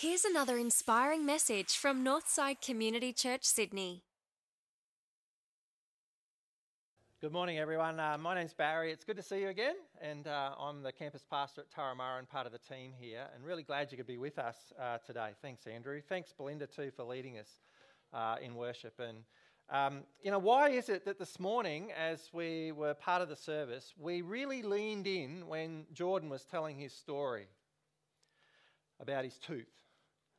Here's another inspiring message from Northside Community Church, Sydney. Good morning, everyone. Uh, my name's Barry. It's good to see you again, and uh, I'm the campus pastor at Turramurra and part of the team here, and really glad you could be with us uh, today. Thanks, Andrew. Thanks, Belinda, too, for leading us uh, in worship. And um, you know, why is it that this morning, as we were part of the service, we really leaned in when Jordan was telling his story about his tooth?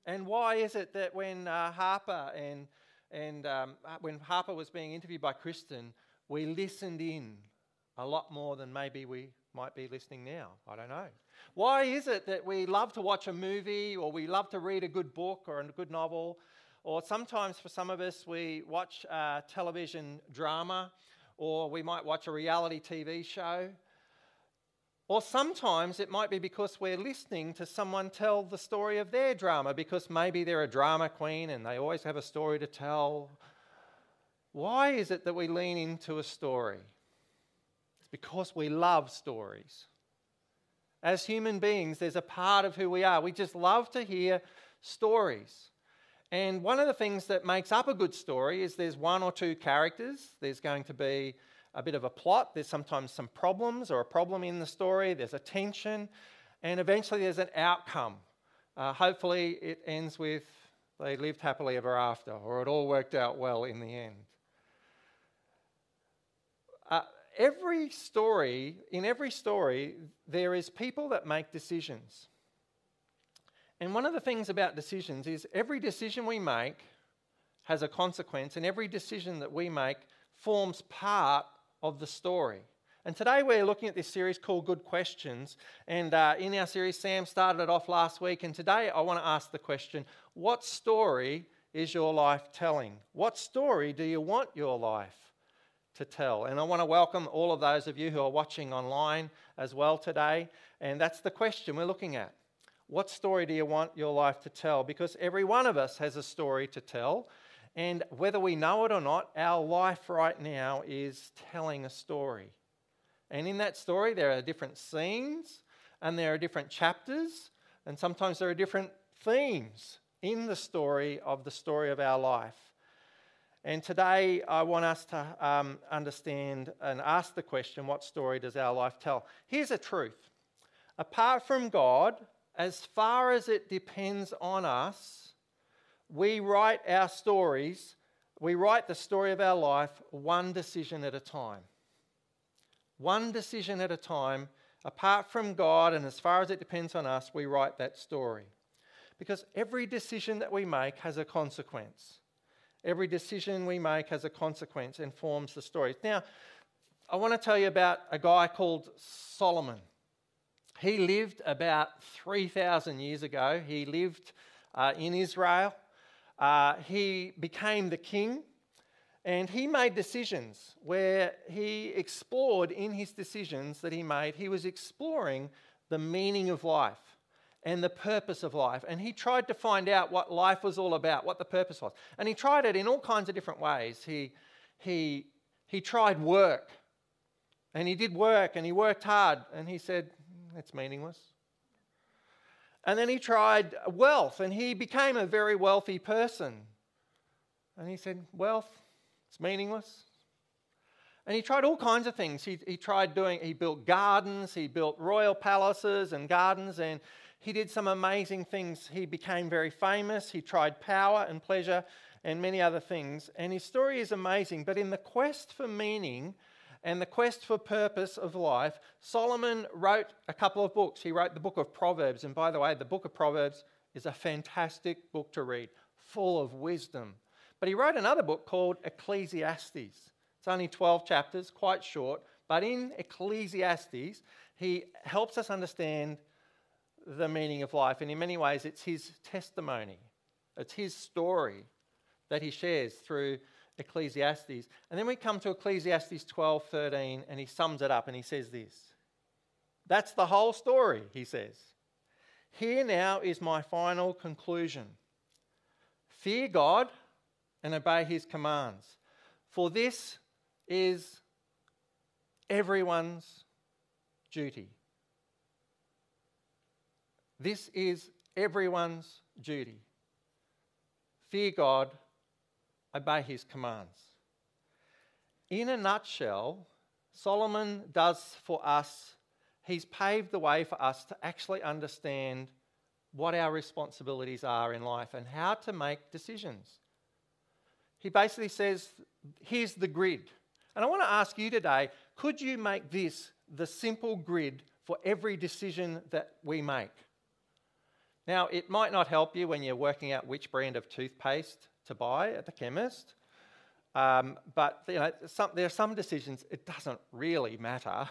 And why is it that when uh, Harper and and um, when Harper was being interviewed by Kristen, we listened in a lot more than maybe we might be listening now. I don't know. Why is it that we love to watch a movie or we love to read a good book or a good novel? Or sometimes for some of us, we watch a television drama or we might watch a reality TV show. Or sometimes it might be because we're listening to someone tell the story of their drama because maybe they're a drama queen and they always have a story to tell why is it that we lean into a story? It's because we love stories. As human beings, there's a part of who we are. We just love to hear stories. And one of the things that makes up a good story is there's one or two characters. There's going to be a bit of a plot. There's sometimes some problems or a problem in the story. There's a tension. And eventually there's an outcome. Uh, hopefully it ends with they lived happily ever after or it all worked out well in the end. Uh, every story, in every story, there is people that make decisions. And one of the things about decisions is every decision we make has a consequence, and every decision that we make forms part of the story. And today we're looking at this series called Good Questions. And uh, in our series, Sam started it off last week. And today I want to ask the question what story is your life telling? What story do you want your life to tell. And I want to welcome all of those of you who are watching online as well today. And that's the question we're looking at. What story do you want your life to tell? Because every one of us has a story to tell. And whether we know it or not, our life right now is telling a story. And in that story, there are different scenes and there are different chapters, and sometimes there are different themes in the story of the story of our life. And today I want us to um, understand and ask the question what story does our life tell? Here's a truth apart from God, as far as it depends on us, we write our stories, we write the story of our life one decision at a time. One decision at a time, apart from God, and as far as it depends on us, we write that story. Because every decision that we make has a consequence. Every decision we make has a consequence and forms the story. Now, I want to tell you about a guy called Solomon. He lived about 3,000 years ago. He lived uh, in Israel. Uh, he became the king and he made decisions where he explored in his decisions that he made, he was exploring the meaning of life and the purpose of life. And he tried to find out what life was all about, what the purpose was. And he tried it in all kinds of different ways. He, he, he tried work. And he did work and he worked hard. And he said, it's meaningless. And then he tried wealth and he became a very wealthy person. And he said, wealth, it's meaningless. And he tried all kinds of things. He, he tried doing, he built gardens, he built royal palaces and gardens, and he did some amazing things. He became very famous. He tried power and pleasure and many other things. And his story is amazing. But in the quest for meaning and the quest for purpose of life, Solomon wrote a couple of books. He wrote the book of Proverbs. And by the way, the book of Proverbs is a fantastic book to read, full of wisdom. But he wrote another book called Ecclesiastes. It's only 12 chapters, quite short. But in Ecclesiastes, he helps us understand the meaning of life. And in many ways, it's his testimony, it's his story that he shares through Ecclesiastes. And then we come to Ecclesiastes 12 13, and he sums it up and he says this That's the whole story, he says. Here now is my final conclusion fear God and obey his commands, for this is everyone's duty. This is everyone's duty fear God, obey his commands. In a nutshell, Solomon does for us, he's paved the way for us to actually understand what our responsibilities are in life and how to make decisions. He basically says, here's the grid. And I want to ask you today could you make this the simple grid for every decision that we make? Now, it might not help you when you're working out which brand of toothpaste to buy at the chemist, um, but you know, some, there are some decisions it doesn't really matter.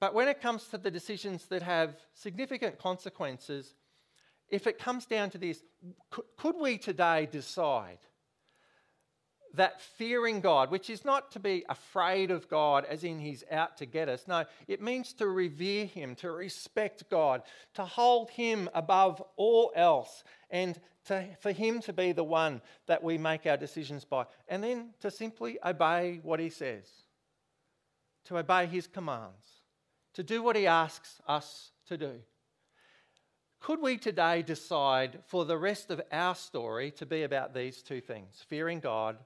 But when it comes to the decisions that have significant consequences, if it comes down to this, could, could we today decide that fearing God, which is not to be afraid of God as in he's out to get us. No, it means to revere him, to respect God, to hold him above all else, and to, for him to be the one that we make our decisions by. And then to simply obey what he says, to obey his commands, to do what he asks us to do. Could we today decide for the rest of our story to be about these two things fearing God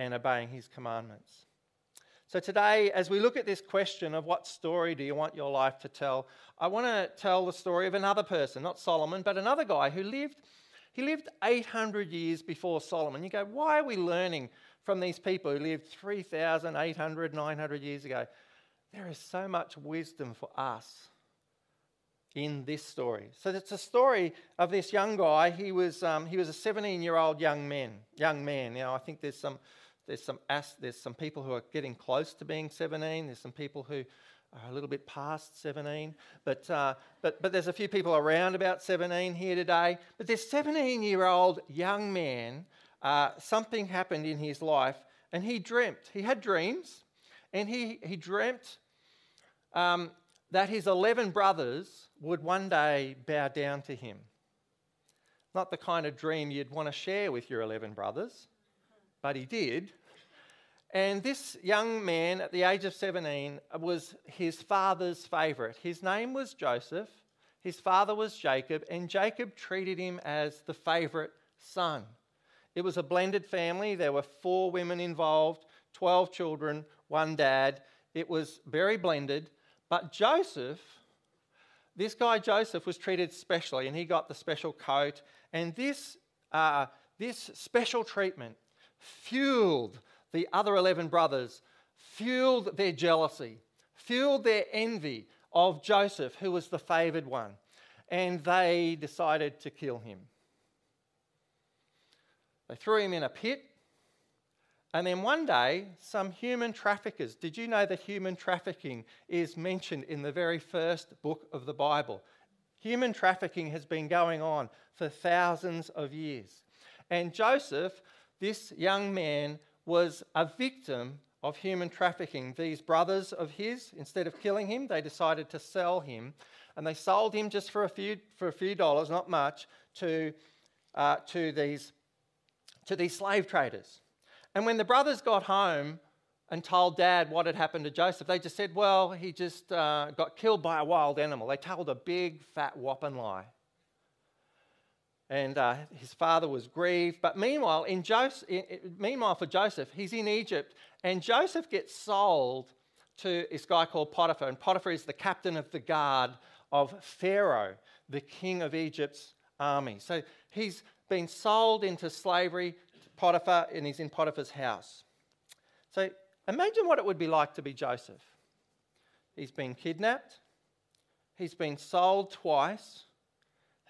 and obeying his commandments. So, today, as we look at this question of what story do you want your life to tell, I want to tell the story of another person, not Solomon, but another guy who lived, he lived 800 years before Solomon. You go, why are we learning from these people who lived 3,800, 900 years ago? There is so much wisdom for us in this story. So it's a story of this young guy. He was, um, he was a 17 year old young man. Young man. You know, I think there's some there's some, there's some people who are getting close to being 17. There's some people who are a little bit past 17. But, uh, but, but there's a few people around about 17 here today. But this 17 year old young man, uh, something happened in his life and he dreamt. He had dreams and he, he dreamt um, that his 11 brothers would one day bow down to him. Not the kind of dream you'd want to share with your 11 brothers, but he did. And this young man at the age of 17 was his father's favourite. His name was Joseph, his father was Jacob, and Jacob treated him as the favourite son. It was a blended family. There were four women involved, 12 children, one dad. It was very blended. But Joseph, this guy Joseph, was treated specially, and he got the special coat. And this, uh, this special treatment fueled the other 11 brothers fueled their jealousy, fueled their envy of Joseph, who was the favored one, and they decided to kill him. They threw him in a pit, and then one day, some human traffickers. Did you know that human trafficking is mentioned in the very first book of the Bible? Human trafficking has been going on for thousands of years. And Joseph, this young man, was a victim of human trafficking. These brothers of his, instead of killing him, they decided to sell him. And they sold him just for a few, for a few dollars, not much, to, uh, to, these, to these slave traders. And when the brothers got home and told dad what had happened to Joseph, they just said, well, he just uh, got killed by a wild animal. They told a big, fat, whopping lie and uh, his father was grieved. But meanwhile, in Joseph, meanwhile for Joseph, he's in Egypt, and Joseph gets sold to this guy called Potiphar, and Potiphar is the captain of the guard of Pharaoh, the king of Egypt's army. So he's been sold into slavery to Potiphar, and he's in Potiphar's house. So imagine what it would be like to be Joseph. He's been kidnapped, he's been sold twice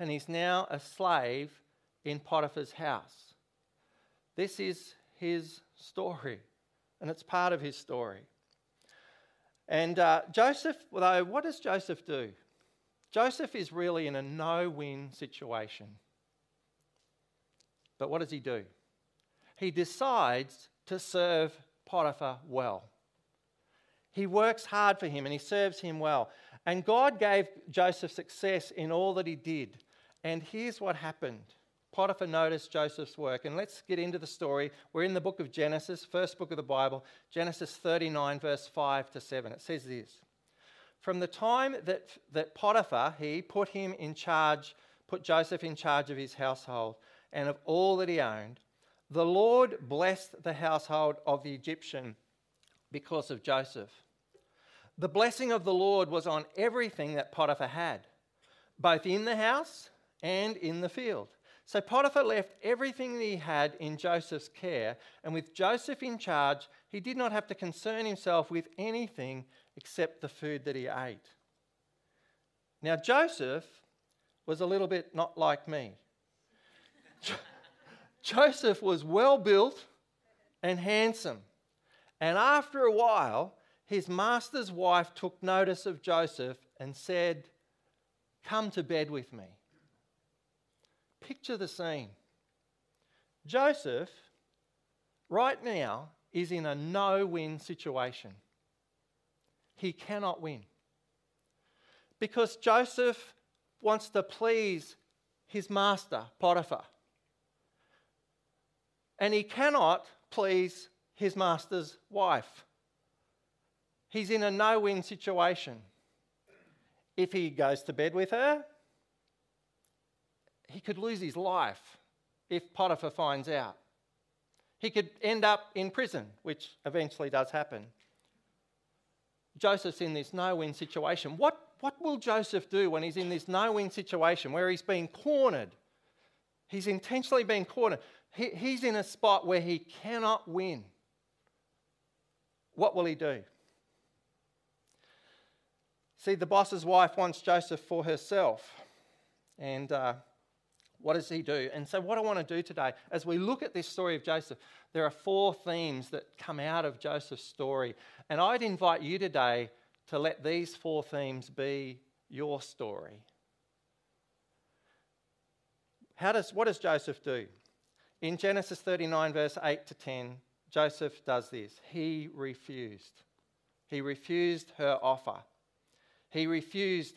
and he's now a slave in Potiphar's house. This is his story, and it's part of his story. And uh, Joseph, though, what does Joseph do? Joseph is really in a no win situation. But what does he do? He decides to serve Potiphar well. He works hard for him and he serves him well. And God gave Joseph success in all that he did. And here's what happened. Potiphar noticed Joseph's work. And let's get into the story. We're in the book of Genesis, first book of the Bible, Genesis 39, verse 5 to 7. It says this From the time that, that Potiphar, he put him in charge, put Joseph in charge of his household and of all that he owned. The Lord blessed the household of the Egyptian because of Joseph. The blessing of the Lord was on everything that Potiphar had, both in the house and in the field. So Potiphar left everything that he had in Joseph's care, and with Joseph in charge, he did not have to concern himself with anything except the food that he ate. Now, Joseph was a little bit not like me. Joseph was well built and handsome. And after a while, his master's wife took notice of Joseph and said, Come to bed with me. Picture the scene. Joseph, right now, is in a no win situation. He cannot win. Because Joseph wants to please his master, Potiphar. And he cannot please his master's wife. He's in a no win situation. If he goes to bed with her, he could lose his life if Potiphar finds out. He could end up in prison, which eventually does happen. Joseph's in this no win situation. What, what will Joseph do when he's in this no win situation where he's being cornered? He's intentionally being cornered. He, he's in a spot where he cannot win. What will he do? See, the boss's wife wants Joseph for herself. And uh, what does he do? And so, what I want to do today, as we look at this story of Joseph, there are four themes that come out of Joseph's story. And I'd invite you today to let these four themes be your story. How does, what does Joseph do? In Genesis 39, verse 8 to 10, Joseph does this. He refused. He refused her offer. He refused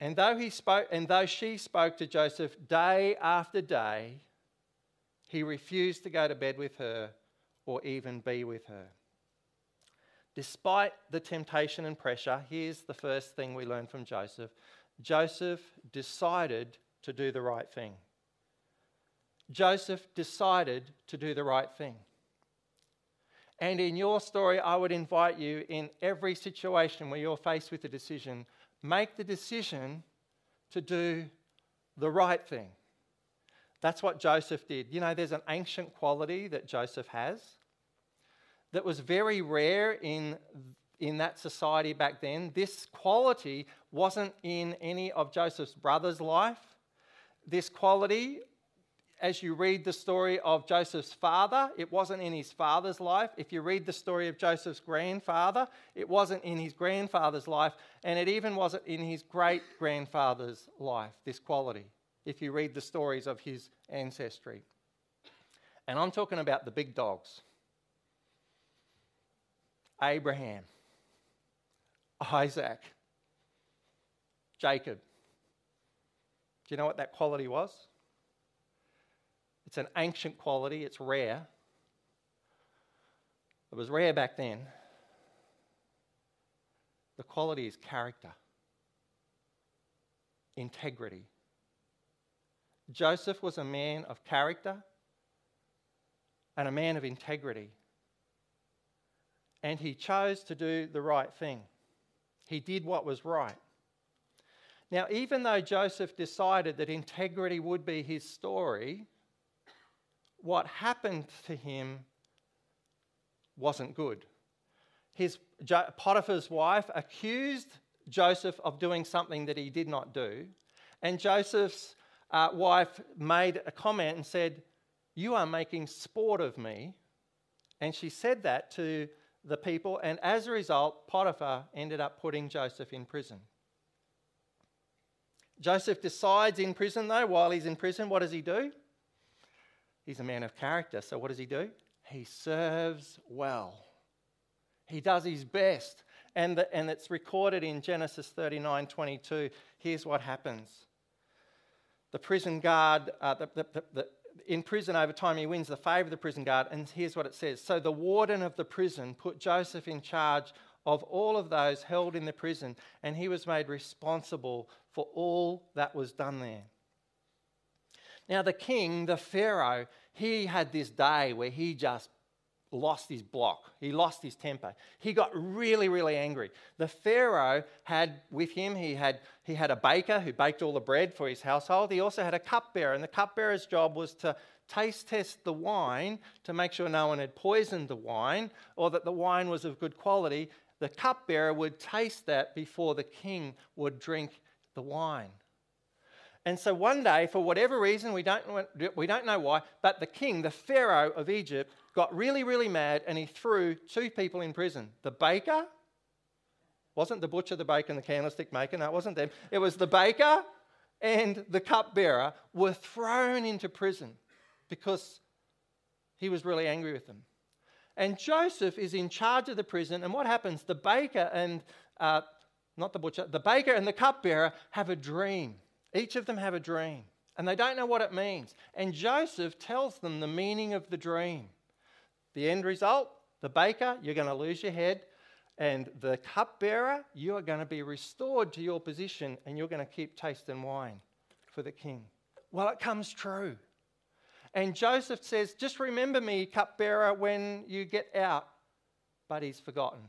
And though, he spoke, and though she spoke to Joseph day after day, he refused to go to bed with her or even be with her. Despite the temptation and pressure, here's the first thing we learn from Joseph Joseph decided to do the right thing. Joseph decided to do the right thing. And in your story, I would invite you in every situation where you're faced with a decision make the decision to do the right thing. That's what Joseph did. You know, there's an ancient quality that Joseph has that was very rare in, in that society back then. This quality wasn't in any of Joseph's brothers' life. This quality as you read the story of Joseph's father, it wasn't in his father's life. If you read the story of Joseph's grandfather, it wasn't in his grandfather's life. And it even wasn't in his great grandfather's life, this quality, if you read the stories of his ancestry. And I'm talking about the big dogs Abraham, Isaac, Jacob. Do you know what that quality was? It's an ancient quality, it's rare. It was rare back then. The quality is character, integrity. Joseph was a man of character and a man of integrity. And he chose to do the right thing. He did what was right. Now, even though Joseph decided that integrity would be his story, what happened to him wasn't good. His Potiphar's wife accused Joseph of doing something that he did not do, and Joseph's uh, wife made a comment and said, "You are making sport of me," and she said that to the people, and as a result, Potiphar ended up putting Joseph in prison. Joseph decides in prison, though, while he's in prison, what does he do? He's a man of character. So what does he do? He serves well. He does his best. And, the, and it's recorded in Genesis 39 22. Here's what happens. The prison guard, uh, the, the, in prison over time, he wins the favour of the prison guard. And here's what it says So the warden of the prison put Joseph in charge of all of those held in the prison, and he was made responsible for all that was done there. Now, the king, the Pharaoh, he had this day where he just lost his block. He lost his temper. He got really, really angry. The Pharaoh had with him, he had, he had a baker who baked all the bread for his household. He also had a cupbearer, and the cupbearer's job was to taste test the wine to make sure no one had poisoned the wine or that the wine was of good quality. The cupbearer would taste that before the king would drink the wine. And so one day, for whatever reason, we don't, we don't know why, but the king, the Pharaoh of Egypt, got really, really mad and he threw two people in prison. The baker, wasn't the butcher, the baker, and the candlestick maker, no, it wasn't them. It was the baker and the cupbearer were thrown into prison because he was really angry with them. And Joseph is in charge of the prison, and what happens? The baker and, uh, not the butcher, the baker and the cupbearer have a dream. Each of them have a dream, and they don't know what it means. And Joseph tells them the meaning of the dream. The end result the baker, you're going to lose your head, and the cupbearer, you are going to be restored to your position, and you're going to keep tasting wine for the king. Well, it comes true. And Joseph says, Just remember me, cupbearer, when you get out. But he's forgotten.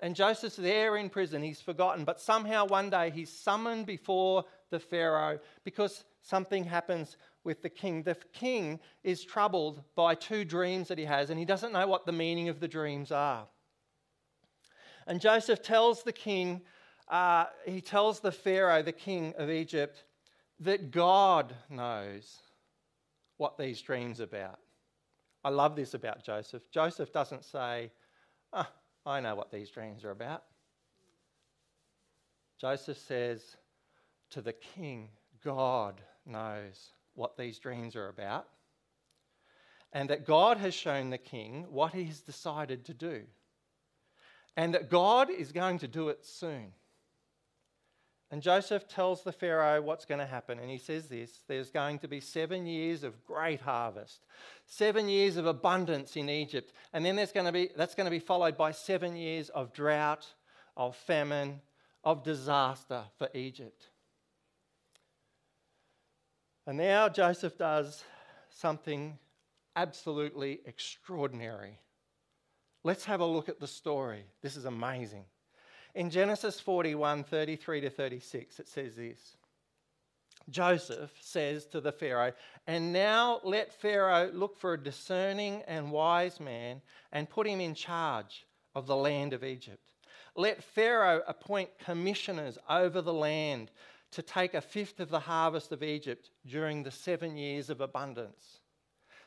And Joseph's there in prison, he's forgotten. But somehow one day he's summoned before the Pharaoh because something happens with the king. The king is troubled by two dreams that he has, and he doesn't know what the meaning of the dreams are. And Joseph tells the king, uh, he tells the Pharaoh, the king of Egypt, that God knows what these dreams are about. I love this about Joseph. Joseph doesn't say, oh, I know what these dreams are about. Joseph says, to the king, God knows what these dreams are about, and that God has shown the king what he has decided to do, and that God is going to do it soon. And Joseph tells the Pharaoh what's going to happen, and he says this there's going to be seven years of great harvest, seven years of abundance in Egypt, and then there's going to be, that's going to be followed by seven years of drought, of famine, of disaster for Egypt. And now Joseph does something absolutely extraordinary. Let's have a look at the story. This is amazing. In Genesis 41 33 to 36, it says this Joseph says to the Pharaoh, And now let Pharaoh look for a discerning and wise man and put him in charge of the land of Egypt. Let Pharaoh appoint commissioners over the land to take a fifth of the harvest of Egypt during the seven years of abundance.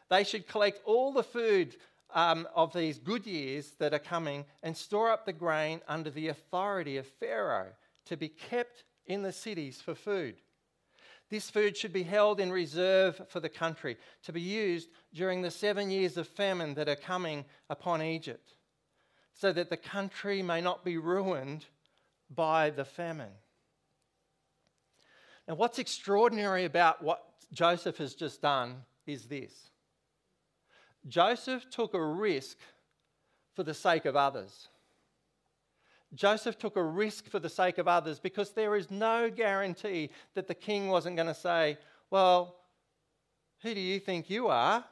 They should collect all the food um, of these good years that are coming and store up the grain under the authority of Pharaoh to be kept in the cities for food. This food should be held in reserve for the country to be used during the seven years of famine that are coming upon Egypt, so that the country may not be ruined by the famine. Now, what's extraordinary about what Joseph has just done is this Joseph took a risk for the sake of others. Joseph took a risk for the sake of others because there is no guarantee that the king wasn't going to say, Well, who do you think you are?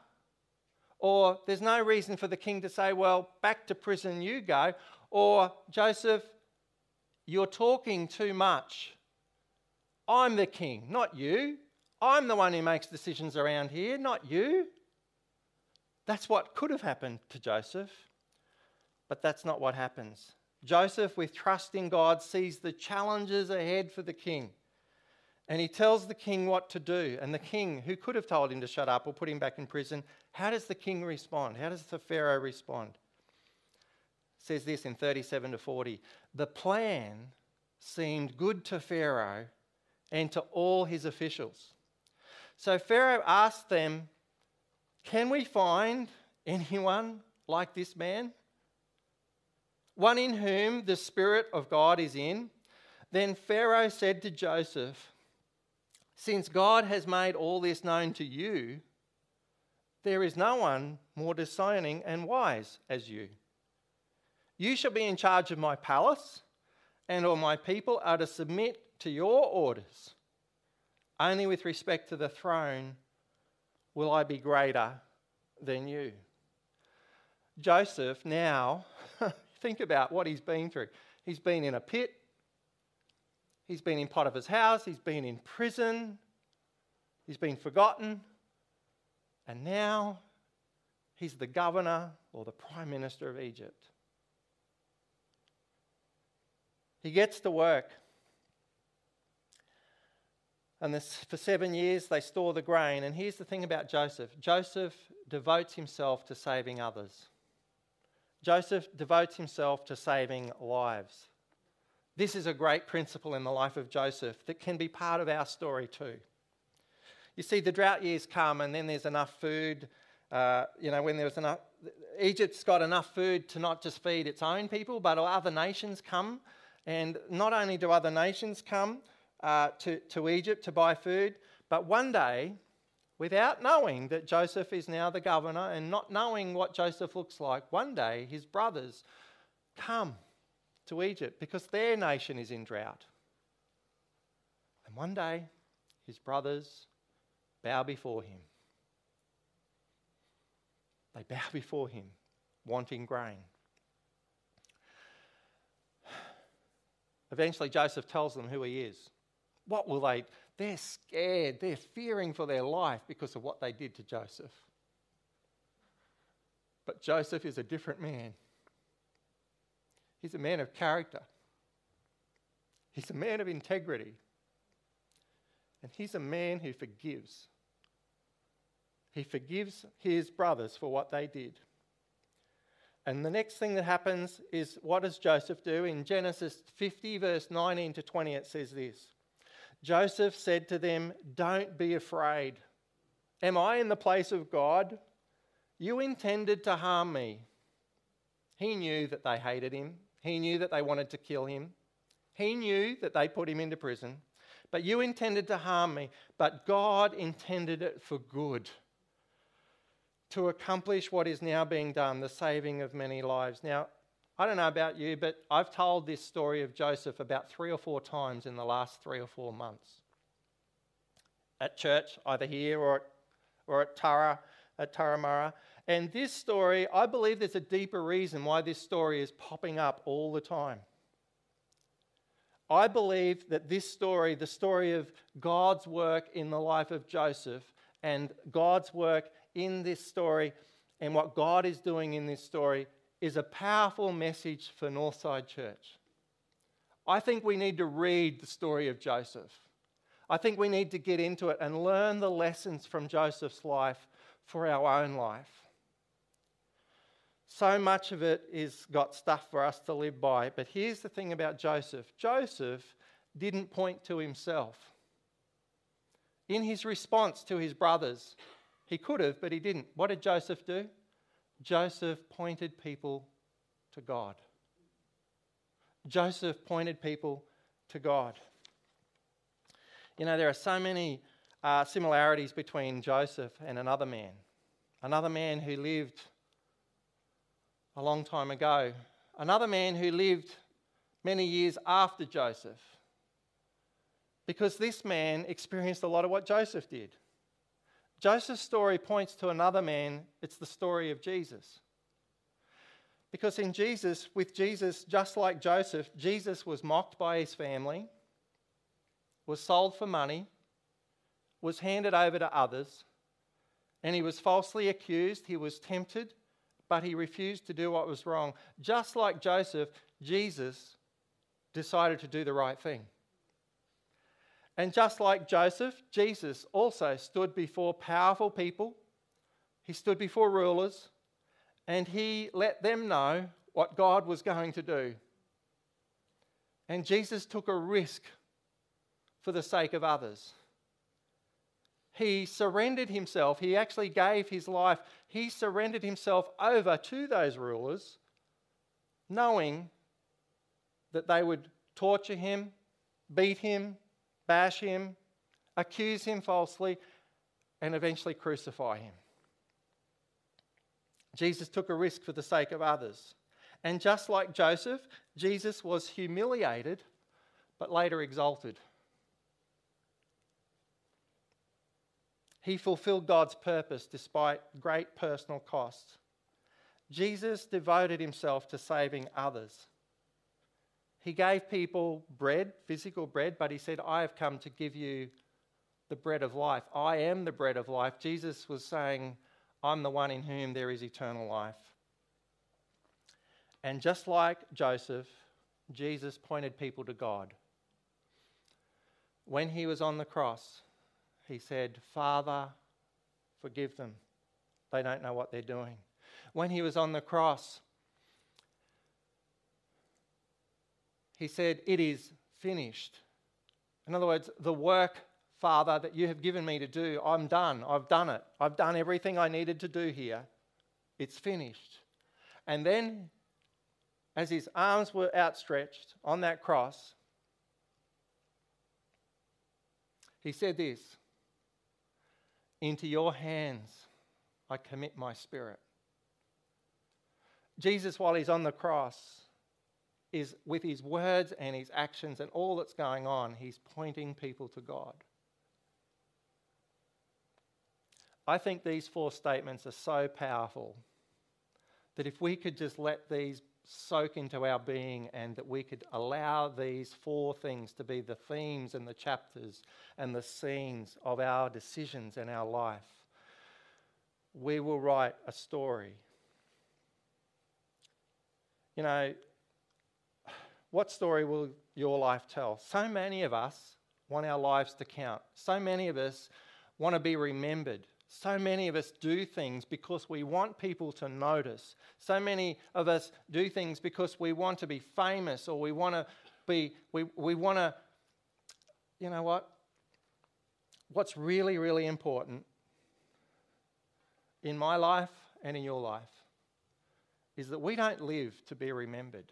Or there's no reason for the king to say, Well, back to prison you go. Or, Joseph, you're talking too much. I'm the king, not you. I'm the one who makes decisions around here, not you. That's what could have happened to Joseph, but that's not what happens. Joseph, with trust in God, sees the challenges ahead for the king. And he tells the king what to do. And the king, who could have told him to shut up or put him back in prison, how does the king respond? How does the Pharaoh respond? It says this in 37 to 40. The plan seemed good to Pharaoh and to all his officials. So Pharaoh asked them Can we find anyone like this man? One in whom the Spirit of God is in? Then Pharaoh said to Joseph, Since God has made all this known to you, there is no one more discerning and wise as you. You shall be in charge of my palace, and all my people are to submit to your orders. Only with respect to the throne will I be greater than you. Joseph, now, think about what he's been through. He's been in a pit, he's been in Potiphar's house, he's been in prison, he's been forgotten, and now he's the governor or the prime minister of Egypt. He gets to work. And this, for seven years, they store the grain. And here's the thing about Joseph Joseph devotes himself to saving others. Joseph devotes himself to saving lives. This is a great principle in the life of Joseph that can be part of our story too. You see, the drought years come, and then there's enough food. Uh, you know, when there's enough, Egypt's got enough food to not just feed its own people, but other nations come and not only do other nations come uh, to, to Egypt to buy food, but one day, without knowing that Joseph is now the governor and not knowing what Joseph looks like, one day his brothers come to Egypt because their nation is in drought. And one day his brothers bow before him. They bow before him, wanting grain. Eventually, Joseph tells them who he is. What will they? They're scared. They're fearing for their life because of what they did to Joseph. But Joseph is a different man. He's a man of character, he's a man of integrity, and he's a man who forgives. He forgives his brothers for what they did. And the next thing that happens is what does Joseph do? In Genesis 50, verse 19 to 20, it says this Joseph said to them, Don't be afraid. Am I in the place of God? You intended to harm me. He knew that they hated him, he knew that they wanted to kill him, he knew that they put him into prison. But you intended to harm me, but God intended it for good to accomplish what is now being done, the saving of many lives. Now, I don't know about you, but I've told this story of Joseph about three or four times in the last three or four months. At church, either here or at, or at Tara, at Turramurra. And this story, I believe there's a deeper reason why this story is popping up all the time. I believe that this story, the story of God's work in the life of Joseph and God's work in this story and what God is doing in this story is a powerful message for Northside Church. I think we need to read the story of Joseph. I think we need to get into it and learn the lessons from Joseph's life for our own life. So much of it is got stuff for us to live by. But here's the thing about Joseph Joseph didn't point to himself. In his response to his brothers, he could have, but he didn't. What did Joseph do? Joseph pointed people to God. Joseph pointed people to God. You know, there are so many uh, similarities between Joseph and another man, another man who lived a long time ago, another man who lived many years after Joseph. Because this man experienced a lot of what Joseph did. Joseph's story points to another man, it's the story of Jesus. Because in Jesus, with Jesus, just like Joseph, Jesus was mocked by his family, was sold for money, was handed over to others, and he was falsely accused. He was tempted, but he refused to do what was wrong. Just like Joseph, Jesus decided to do the right thing. And just like Joseph, Jesus also stood before powerful people, he stood before rulers, and he let them know what God was going to do. And Jesus took a risk for the sake of others. he surrendered himself. He actually gave his life. He surrendered himself over to those rulers, knowing that they would torture him, beat him, bash him, accuse him falsely, and eventually crucify him. Jesus took a risk for the sake of others. And just like Joseph, Jesus was humiliated but later exalted. He fulfilled God's purpose despite great personal cost. Jesus devoted himself to saving others. He gave people bread, physical bread, but he said, I have come to give you the bread of life. I am the bread of life. Jesus was saying, I'm the one in whom there is eternal life. And just like Joseph, Jesus pointed people to God. When he was on the cross, he said, Father, forgive them. They don't know what they're doing. When he was on the cross, he said, It is finished. In other words, the work, Father, that you have given me to do, I'm done. I've done it. I've done everything I needed to do here. It's finished. And then, as his arms were outstretched on that cross, he said this Into your hands I commit my spirit. Jesus, while he's on the cross, is with his words and his actions and all that's going on, he's pointing people to God. I think these four statements are so powerful that if we could just let these soak into our being and that we could allow these four things to be the themes and the chapters and the scenes of our decisions and our life, we will write a story. You know, what story will your life tell? So many of us want our lives to count. So many of us want to be remembered. So many of us do things because we want people to notice. So many of us do things because we want to be famous or we want to be, we, we want to, you know what? What's really, really important in my life and in your life is that we don't live to be remembered.